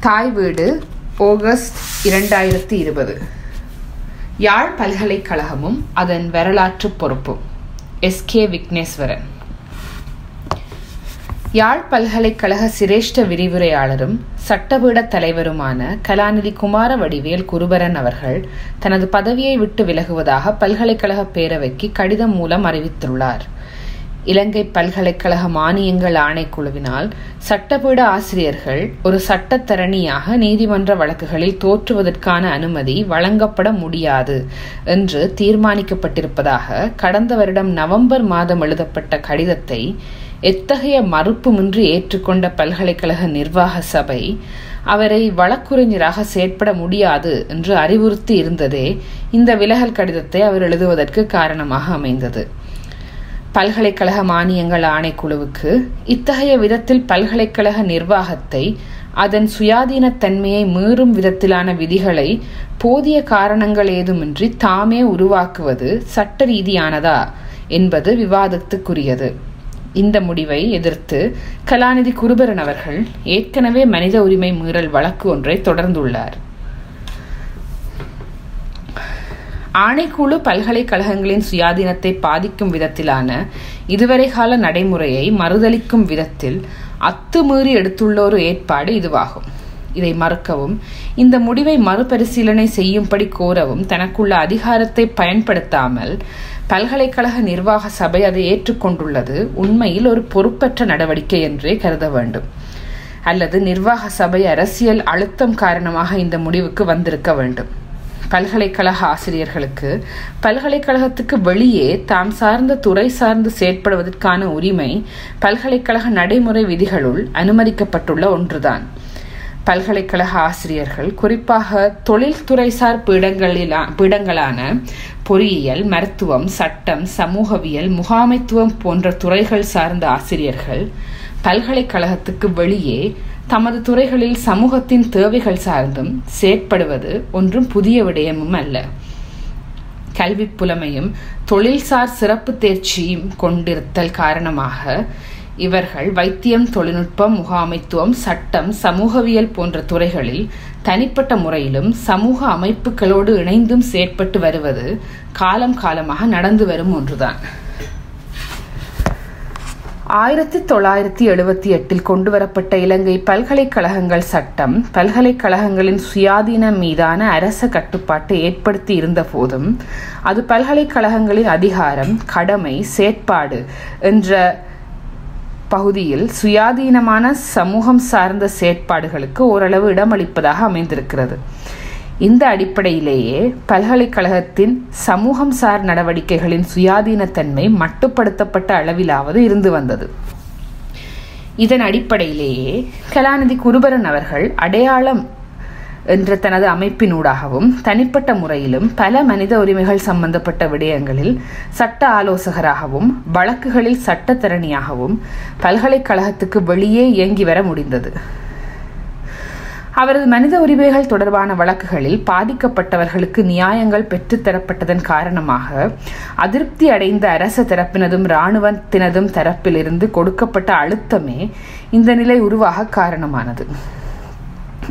தாய் வீடு ஆகஸ்ட் இரண்டாயிரத்தி இருபது. யாழ் பல்கலைக்கழகமும் அதன் வரலாற்று பொறுப்பும் எஸ். கே. விக்னேஸ்வரன். யாழ் பல்கலைக்கழக சிரேஷ்ட விரிவுரையாளரும் சட்டபீட தலைவருமான கலாநிதி குமார வடிவேல் குருபரன் அவர்கள் தனது பதவியை விட்டு விலகுவதாக பல்கலைக்கழக பேரவைக்கு கடிதம் மூலம் அறிவித்துள்ளார். இலங்கை பல்கலைக்கழக மானியங்கள் ஆணைக்குழுவினால் சட்டப்பீட ஆசிரியர்கள் ஒரு சட்டத்தரணியாக நீதிமன்ற வழக்குகளில் தோற்றுவதற்கான அனுமதி வழங்கப்பட முடியாது என்று தீர்மானிக்கப்பட்டிருப்பதாக கடந்த வருடம் நவம்பர் மாதம் எழுதப்பட்ட கடிதத்தை எத்தகைய மறுப்புமின்றி ஏற்றுக்கொண்ட பல்கலைக்கழக நிர்வாக சபை அவரை வழக்குரைஞராக செயற்பட முடியாது என்று அறிவுறுத்தி இருந்ததே இந்த விலகல் கடிதத்தை அவர் எழுதுவதற்கு காரணமாக அமைந்தது. பல்கலைக்கழக மானியங்கள் ஆணைக்குழுவுக்கு இத்தகைய விதத்தில் பல்கலைக்கழக நிர்வாகத்தை அதன் சுயாதீனத்தன்மையை மீறும் விதத்திலான விதிகளை போதிய காரணங்கள் ஏதுமின்றி தாமே உருவாக்குவது சட்ட ரீதியானதா என்பது விவாதத்துக்குரியது. இந்த முடிவை எதிர்த்து கலாநிதி குருபரன் அவர்கள் ஏற்கனவே மனித உரிமை மீறல் வழக்கு ஒன்றை தொடர்ந்துள்ளார். ஆணைக்குழு பல்கலைக்கழகங்களின் சுயாதீனத்தை பாதிக்கும் விதத்திலான இதுவரை கால நடைமுறையை மறுதளிக்கும் விதத்தில் அத்துமீறி எடுத்துள்ள ஒரு ஏற்பாடு இதுவாகும். இதை மறுக்கவும் இந்த முடிவை மறுபரிசீலனை செய்யும்படி கோரவும் தனக்குள்ள அதிகாரத்தை பயன்படுத்தாமல் பல்கலைக்கழக நிர்வாக சபை அதை ஏற்றுக்கொண்டுள்ளது உண்மையில் ஒரு பொறுப்பற்ற நடவடிக்கை என்றே கருத வேண்டும். அல்லது நிர்வாக சபை அரசியல் அழுத்தம் காரணமாக இந்த முடிவுக்கு வந்திருக்க வேண்டும். பல்கலைக்கழக ஆசிரியர்களுக்கு பல்கலைக்கழகத்துக்கு வெளியே தாம் சார்ந்த துறை சார்ந்து செயற்படுவதற்கான உரிமை பல்கலைக்கழக நடைமுறை விதிகளுள் அனுமதிக்கப்பட்டுள்ள ஒன்றுதான். பல்கலைக்கழக ஆசிரியர்கள் குறிப்பாக தொழில்துறைசார் பீடங்களிலா பீடங்களான பொறியியல் மருத்துவம் சட்டம் சமூகவியல் முகாமைத்துவம் போன்ற துறைகள் சார்ந்த ஆசிரியர்கள் பல்கலைக்கழகத்துக்கு வெளியே தமது துறைகளில் சமூகத்தின் தேவைகள் சார்ந்தும் செயற்படுவது ஒன்றும் புதிய விடயமும் அல்ல. கல்வி புலமையும் தொழில்சார் சிறப்பு தேர்ச்சியும் கொண்டிருத்தல் காரணமாக இவர்கள் வைத்தியம் தொழில்நுட்பம் முகாமைத்துவம் சட்டம் சமூகவியல் போன்ற துறைகளில் தனிப்பட்ட முறையிலும் சமூக அமைப்புகளோடு இணைந்தும் செயற்பட்டு வருவது காலம் காலமாக நடந்து வரும் ஒன்றுதான். ஆயிரத்தி தொள்ளாயிரத்தி எழுபத்தி எட்டில் கொண்டுவரப்பட்ட இலங்கை பல்கலைக்கழகங்கள் சட்டம் பல்கலைக்கழகங்களின் சுயாதீனம் மீதான அரச கட்டுப்பாட்டை ஏற்படுத்தி இருந்த போதும் அது பல்கலைக்கழகங்களின் அதிகாரம் கடமை செயற்பாடு என்ற பகுதியில் சுயாதீனமான சமூகம் சார்ந்த செயற்பாடுகளுக்கு ஓரளவு இடமளிப்பதாக அமைந்திருக்கிறது. இந்த அடிப்படையிலேயே பல்கலைக்கழகத்தின் சமூகம் சார் நடவடிக்கைகளின் சுயாதீனத்தன்மை மட்டுப்படுத்தப்பட்ட அளவிலாவது இருந்து வந்தது. இதன் அடிப்படையிலேயே கலாநிதி குருபரன் அவர்கள் அடையாளம் என்ற தனது அமைப்பினூடாகவும் தனிப்பட்ட முறையிலும் பல மனித உரிமைகள் சம்பந்தப்பட்ட விடயங்களில் சட்ட ஆலோசகராகவும் வழக்குகளில் சட்டத்தரணியாகவும் பல்கலைக்கழகத்துக்கு வெளியே இயங்கி வர முடிந்தது. அவரது மனித உரிமைகள் தொடர்பான வழக்குகளில் பாதிக்கப்பட்டவர்களுக்கு நியாயங்கள் பெற்றுத்தரப்பட்டதன் காரணமாக அதிருப்தி அடைந்த அரச தரப்பினதும் இராணுவத்தினதும் தரப்பிலிருந்து கொடுக்கப்பட்ட அழுத்தமே இந்த நிலை உருவாக காரணமானது.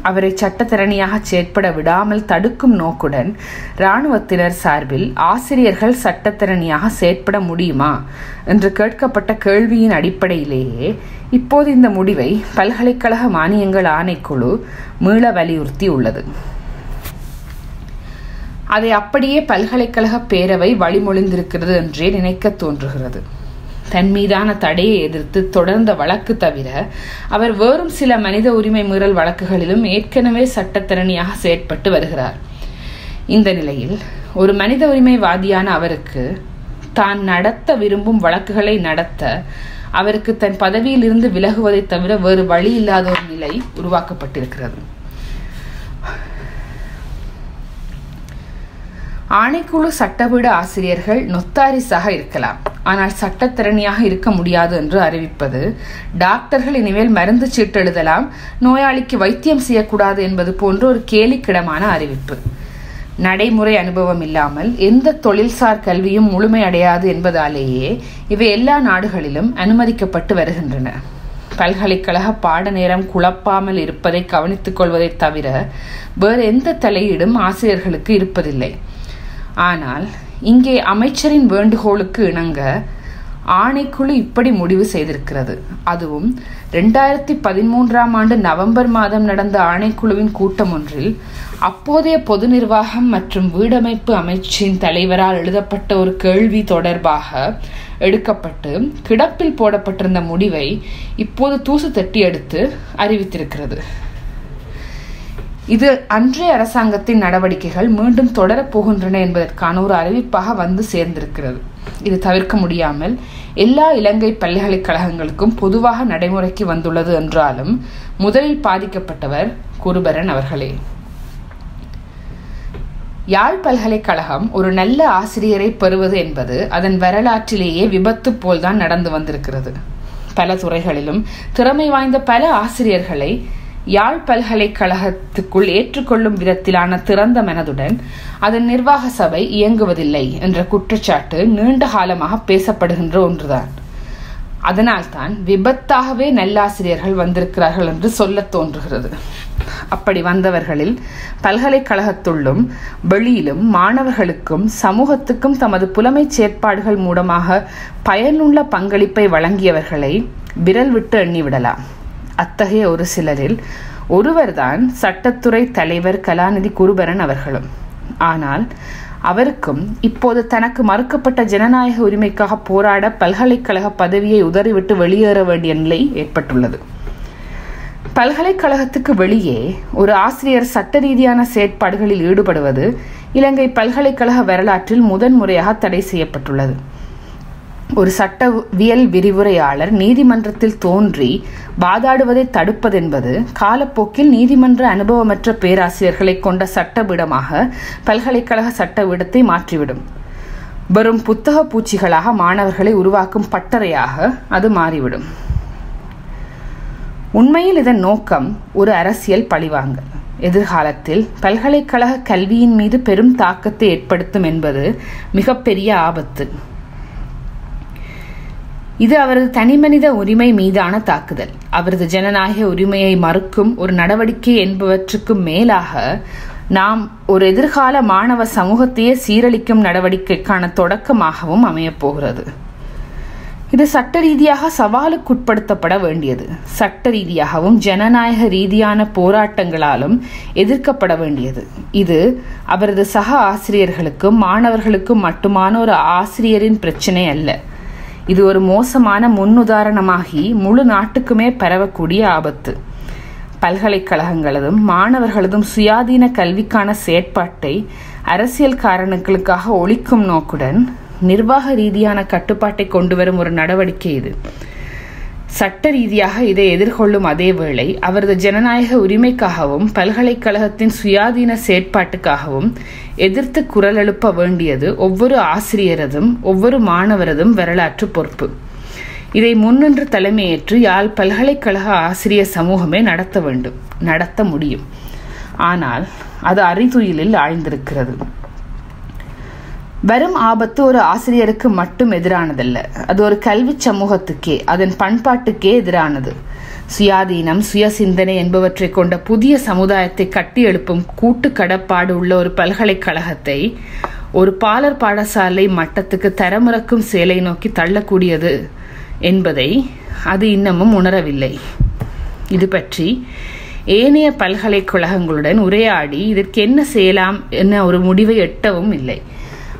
அவரை சட்டத்திறனியாக செயற்பட விடாமல் தடுக்கும் நோக்குடன் இராணுவத்தினர் சார்பில் ஆசிரியர்கள் சட்டத்திறனியாக செயற்பட முடியுமா என்று கேட்கப்பட்ட கேள்வியின் அடிப்படையிலேயே இப்போது இந்த முடிவை பல்கலைக்கழக மானியங்கள் ஆணைக்குழு மீள வலியுறுத்தி உள்ளது. அதை அப்படியே பல்கலைக்கழக பேரவை வழிமொழிந்திருக்கிறது என்றே நினைக்க தோன்றுகிறது. தன் மீதான தடையை எதிர்த்து தொடர்ந்த வழக்கு தவிர அவர் வேறும் சில மனித உரிமை மீறல் வழக்குகளிலும் ஏற்கனவே சட்டத்திறனியாக செயற்பட்டு வருகிறார். இந்த நிலையில் ஒரு மனித உரிமைவாதியான அவருக்கு தான் நடத்த விரும்பும் வழக்குகளை நடத்த அவருக்கு தன் பதவியில் இருந்து விலகுவதை தவிர வேறு வழி இல்லாத ஒரு நிலை உருவாக்கப்பட்டிருக்கிறது. ஆணைக்குழு சட்டவீடு ஆசிரியர்கள் நொத்தாரிசாக இருக்கலாம். ஆனால் சட்டத்திறனியாக இருக்க முடியாது என்று அறிவிப்பது. டாக்டர்கள் இனிமேல் மருந்து சீட்டெழுதலாம். நோயாளிக்கு வைத்தியம் செய்யக்கூடாது என்பது போன்ற ஒரு கேலிக்கிடமான அறிவிப்பு. நடைமுறை அனுபவம் இல்லாமல் எந்த தொழில்சார் கல்வியும் முழுமையடையாது என்பதாலேயே இவை எல்லா நாடுகளிலும் அனுமதிக்கப்பட்டு வருகின்றன. பல்கலைக்கழக பாட நேரம் குழப்பாமல் இருப்பதை கவனித்துக் கொள்வதை தவிர வேறு எந்த தலையீடும் ஆசிரியர்களுக்கு இருப்பதில்லை. ஆனால் இங்கே அமைச்சரின் வேண்டுகோளுக்கு இணங்க ஆணைக்குழு இப்படி முடிவு செய்திருக்கிறது. அதுவும் ரெண்டாயிரத்தி பதிமூன்றாம் ஆண்டு நவம்பர் மாதம் நடந்த ஆணைக்குழுவின் கூட்டம் ஒன்றில் அப்போதைய பொது நிர்வாகம் மற்றும் வீடமைப்பு அமைச்சின் தலைவரால் எழுதப்பட்ட ஒரு கேள்வி தொடர்பாக எடுக்கப்பட்டு கிடப்பில் போடப்பட்டிருந்த முடிவை இப்போது தூசு தட்டி எடுத்து அறிவித்திருக்கிறது. இது அன்றைய அரசாங்கத்தின் நடவடிக்கைகள் மீண்டும் தொடரப் போகின்றன என்பதற்கான ஒரு அறிவிப்பாக வந்து சேர்ந்திருக்கிறது. இது தவிர்க்க முடியாமல் எல்லா இலங்கை பல்கலைக்கழகங்களுக்கும் பொதுவாக நடைமுறைக்கு வந்துள்ளது என்றாலும் முதலில் பாதிக்கப்பட்டவர் குருபரன் அவர்களே. யாழ் பல்கலைக்கழகம் ஒரு நல்ல ஆசிரியரை பெறுவது என்பது அதன் வரலாற்றிலேயே விபத்து போல்தான் நடந்து வந்திருக்கிறது. பல துறைகளிலும் திறமை வாய்ந்த பல ஆசிரியர்களை யாழ் பல்கலைக்கழகத்துக்குள் ஏற்றுக்கொள்ளும் விதத்திலான திறந்த மனதுடன் அதன் நிர்வாக சபை இயங்குவதில்லை என்ற குற்றச்சாட்டு நீண்ட காலமாக பேசப்படுகின்ற ஒன்றுதான். அதனால்தான் விபத்தாகவே நல்லாசிரியர்கள் வந்திருக்கிறார்கள் என்று சொல்ல தோன்றுகிறது. அப்படி வந்தவர்களில் பல்கலைக்கழகத்துள்ளும் வெளியிலும் மாணவர்களுக்கும் சமூகத்துக்கும் தமது புலமை செயற்பாடுகள் மூலமாக பயனுள்ள பங்களிப்பை வழங்கியவர்களை விரல் விட்டு எண்ணிவிடலாம். அத்தகைய ஒரு சிலரில் ஒருவர்தான் சட்டத்துறை தலைவர் கலாநிதி குருபரன் அவர்களும். ஆனால் அவருக்கும் இப்போது தனக்கு மறுக்கப்பட்ட ஜனநாயக உரிமைக்காக போராட பல்கலைக்கழக பதவியை உதறிவிட்டு வெளியேற வேண்டிய நிலை ஏற்பட்டுள்ளது. பல்கலைக்கழகத்துக்கு வெளியே ஒரு ஆசிரியர் சட்ட ரீதியான செயற்பாடுகளில் ஈடுபடுவது இலங்கை பல்கலைக்கழக வரலாற்றில் முதன்முறையாக தடை செய்யப்பட்டுள்ளது. ஒரு சட்டவியல் விரிவுரையாளர் நீதிமன்றத்தில் தோன்றி வாதாடுவதை தடுப்பதென்பது காலப்போக்கில் நீதிமன்ற அனுபவமற்ற பேராசிரியர்களை கொண்ட சட்டபீடமாக பல்கலைக்கழக சட்டபீடத்தை மாற்றிவிடும். வெறும் புத்தக பூச்சிகளாக மாணவர்களை உருவாக்கும் பட்டறையாக அது மாறிவிடும். உண்மையில் இதன் நோக்கம் ஒரு அரசியல் பழிவாங்கல். எதிர்காலத்தில் பல்கலைக்கழக கல்வியின் மீது பெரும் தாக்கத்தை ஏற்படுத்தும் என்பது மிகப்பெரிய ஆபத்து. இது அவரது தனிமனித உரிமை மீதான தாக்குதல். அவரது ஜனநாயக உரிமையை மறுக்கும் ஒரு நடவடிக்கை என்பவற்றுக்கு மேலாக நாம் ஒரு எதிர்கால மாணவ சமூகத்தையே சீரழிக்கும் நடவடிக்கைக்கான தொடக்கமாகவும் அமையப்போகிறது இது சட்ட ரீதியாக சவாலுக்குட்படுத்தப்பட வேண்டியது. சட்ட ரீதியாகவும் ஜனநாயக ரீதியான போராட்டங்களாலும் எதிர்க்கப்பட வேண்டியது. இது அவரது சக ஆசிரியர்களுக்கும் மாணவர்களுக்கும் மட்டுமான ஒரு ஆசிரியரின் பிரச்சனை அல்ல. இது ஒரு மோசமான முன்னுதாரணமாகி முழு நாட்டுக்குமே பரவக்கூடிய ஆபத்து. பல்கலைக்கழகங்களதும் மாணவர்களதும் சுயாதீன கல்விக்கான செயற்பாட்டை அரசியல் காரணங்களுக்காக ஒழிக்கும் நோக்குடன் நிர்வாக ரீதியான கட்டுப்பாட்டை கொண்டு வரும் ஒரு நடவடிக்கை இது. சட்ட ரீதியாக இதை எதிர்கொள்ளும் அதே வேளை அவரது ஜனநாயக உரிமைக்காகவும் பல்கலைக்கழகத்தின் சுயாதீன செயற்பாட்டுக்காகவும் எதிர்த்து குரல் எழுப்ப வேண்டியது ஒவ்வொரு ஆசிரியரதும் ஒவ்வொரு மாணவரதும் வரலாற்று பொறுப்பு. இதை முன்னின்று தலைமையேற்று யாழ் பல்கலைக்கழக ஆசிரியர் சமூகமே நடத்த வேண்டும் நடத்த முடியும். ஆனால் அது அறிதுயிலில் ஆழ்ந்திருக்கிறது. வரும் ஆபத்து ஒரு ஆசிரியருக்கு மட்டும் எதிரானதல்ல. அது ஒரு கல்வி சமூகத்துக்கே அதன் பண்பாட்டுக்கே எதிரானது. சுயாதீனம் சுய சிந்தனை என்பவற்றை கொண்ட புதிய சமுதாயத்தை கட்டி எழுப்பும் கூட்டு கடப்பாடு உள்ள ஒரு பல்கலைக்கழகத்தை ஒரு பாலர் பாடசாலை மட்டத்துக்கு தரமுறக்கும் செயலை நோக்கி தள்ளக்கூடியது என்பதை அது இன்னமும் உணரவில்லை. இது பற்றி ஏனைய பல்கலைக்கழகங்களுடன் உரையாடி இதற்கு என்ன செய்யலாம் என்ன ஒரு முடிவை எட்டவும் இல்லை.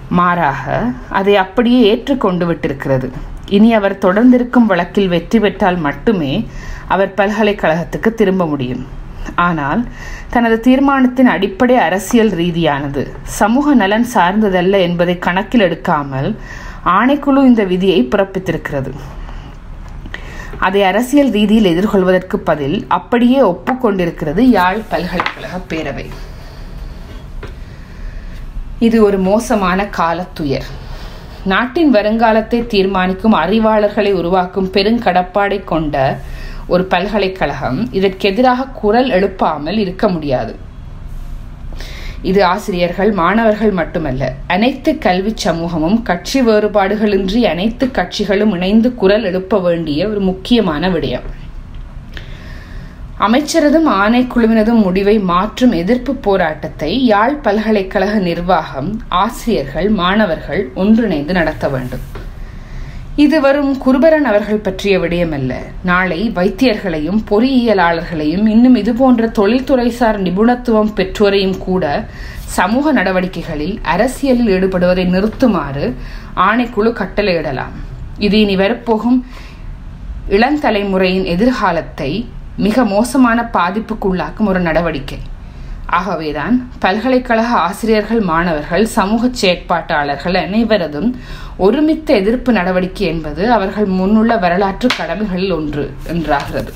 மாறாக அதை அப்படியே ஏற்றுக்கொண்டு விட்டிருக்கிறது. இனி அவர் தொடர்ந்திருக்கும் வழக்கில் வெற்றி பெற்றால் மட்டுமே அவர் பல்கலைக்கழகத்துக்கு திரும்ப முடியும். ஆனால் தனது தீர்மானத்தின் அடிப்படை அரசியல் ரீதியானது சமூக நலன் சார்ந்ததல்ல என்பதை கணக்கில் எடுக்காமல் ஆணைக்குழு இந்த விதியை பிறப்பித்திருக்கிறது. அதை அரசியல் ரீதியில் எதிர்கொள்வதற்கு பதில் அப்படியே ஒப்புக்கொண்டிருக்கிறது யாழ் பல்கலைக்கழக பேரவை. இது ஒரு மோசமான காலத்துயர். நாட்டின் வருங்காலத்தை தீர்மானிக்கும் அறிவாளர்களை உருவாக்கும் பெருங்கடப்பாடை கொண்ட ஒரு பல்கலைக்கழகம் இதற்கெதிராக குரல் எழுப்பாமல் இருக்க முடியாது. இது ஆசிரியர்கள் மாணவர்கள் மட்டுமல்ல அனைத்து கல்வி சமூகமும் கட்சி வேறுபாடுகளின்றி அனைத்து கட்சிகளும் இணைந்து குரல் எழுப்ப வேண்டிய ஒரு முக்கியமான விடயம். அமைச்சரதும் ஆணைக்குழுவினதும் முடிவை மாற்றும் எதிர்ப்பு போராட்டத்தை யாழ் பல்கலைக்கழக நிர்வாகம் ஆசிரியர்கள் மாணவர்கள் ஒன்றிணைந்து நடத்த வேண்டும். இது வரும் குருபரன் அவர்கள் பற்றிய விடயமல்ல. நாளை வைத்தியர்களையும் பொறியியலாளர்களையும் இன்னும் இதுபோன்ற தொழில்துறைசார் நிபுணத்துவம் பெற்றோரையும் கூட சமூக நடவடிக்கைகளில் அரசியலில் ஈடுபடுவதை நிறுத்துமாறு ஆணைக்குழு கட்டளையிடலாம். இது இனி வரப்போகும் இளந்தலைமுறையின் எதிர்காலத்தை மிக மோசமான பாதிப்புக்குள்ளாக்கும் ஒரு நடவடிக்கை. ஆகவேதான் பல்கலைக்கழக ஆசிரியர்கள் மாணவர்கள் சமூக செயற்பாட்டாளர்கள் அனைவரதும் ஒருமித்த எதிர்ப்பு நடவடிக்கை என்பது அவர்கள் முன்னுள்ள வரலாற்று கடமைகளில் ஒன்று என்றாகிறது.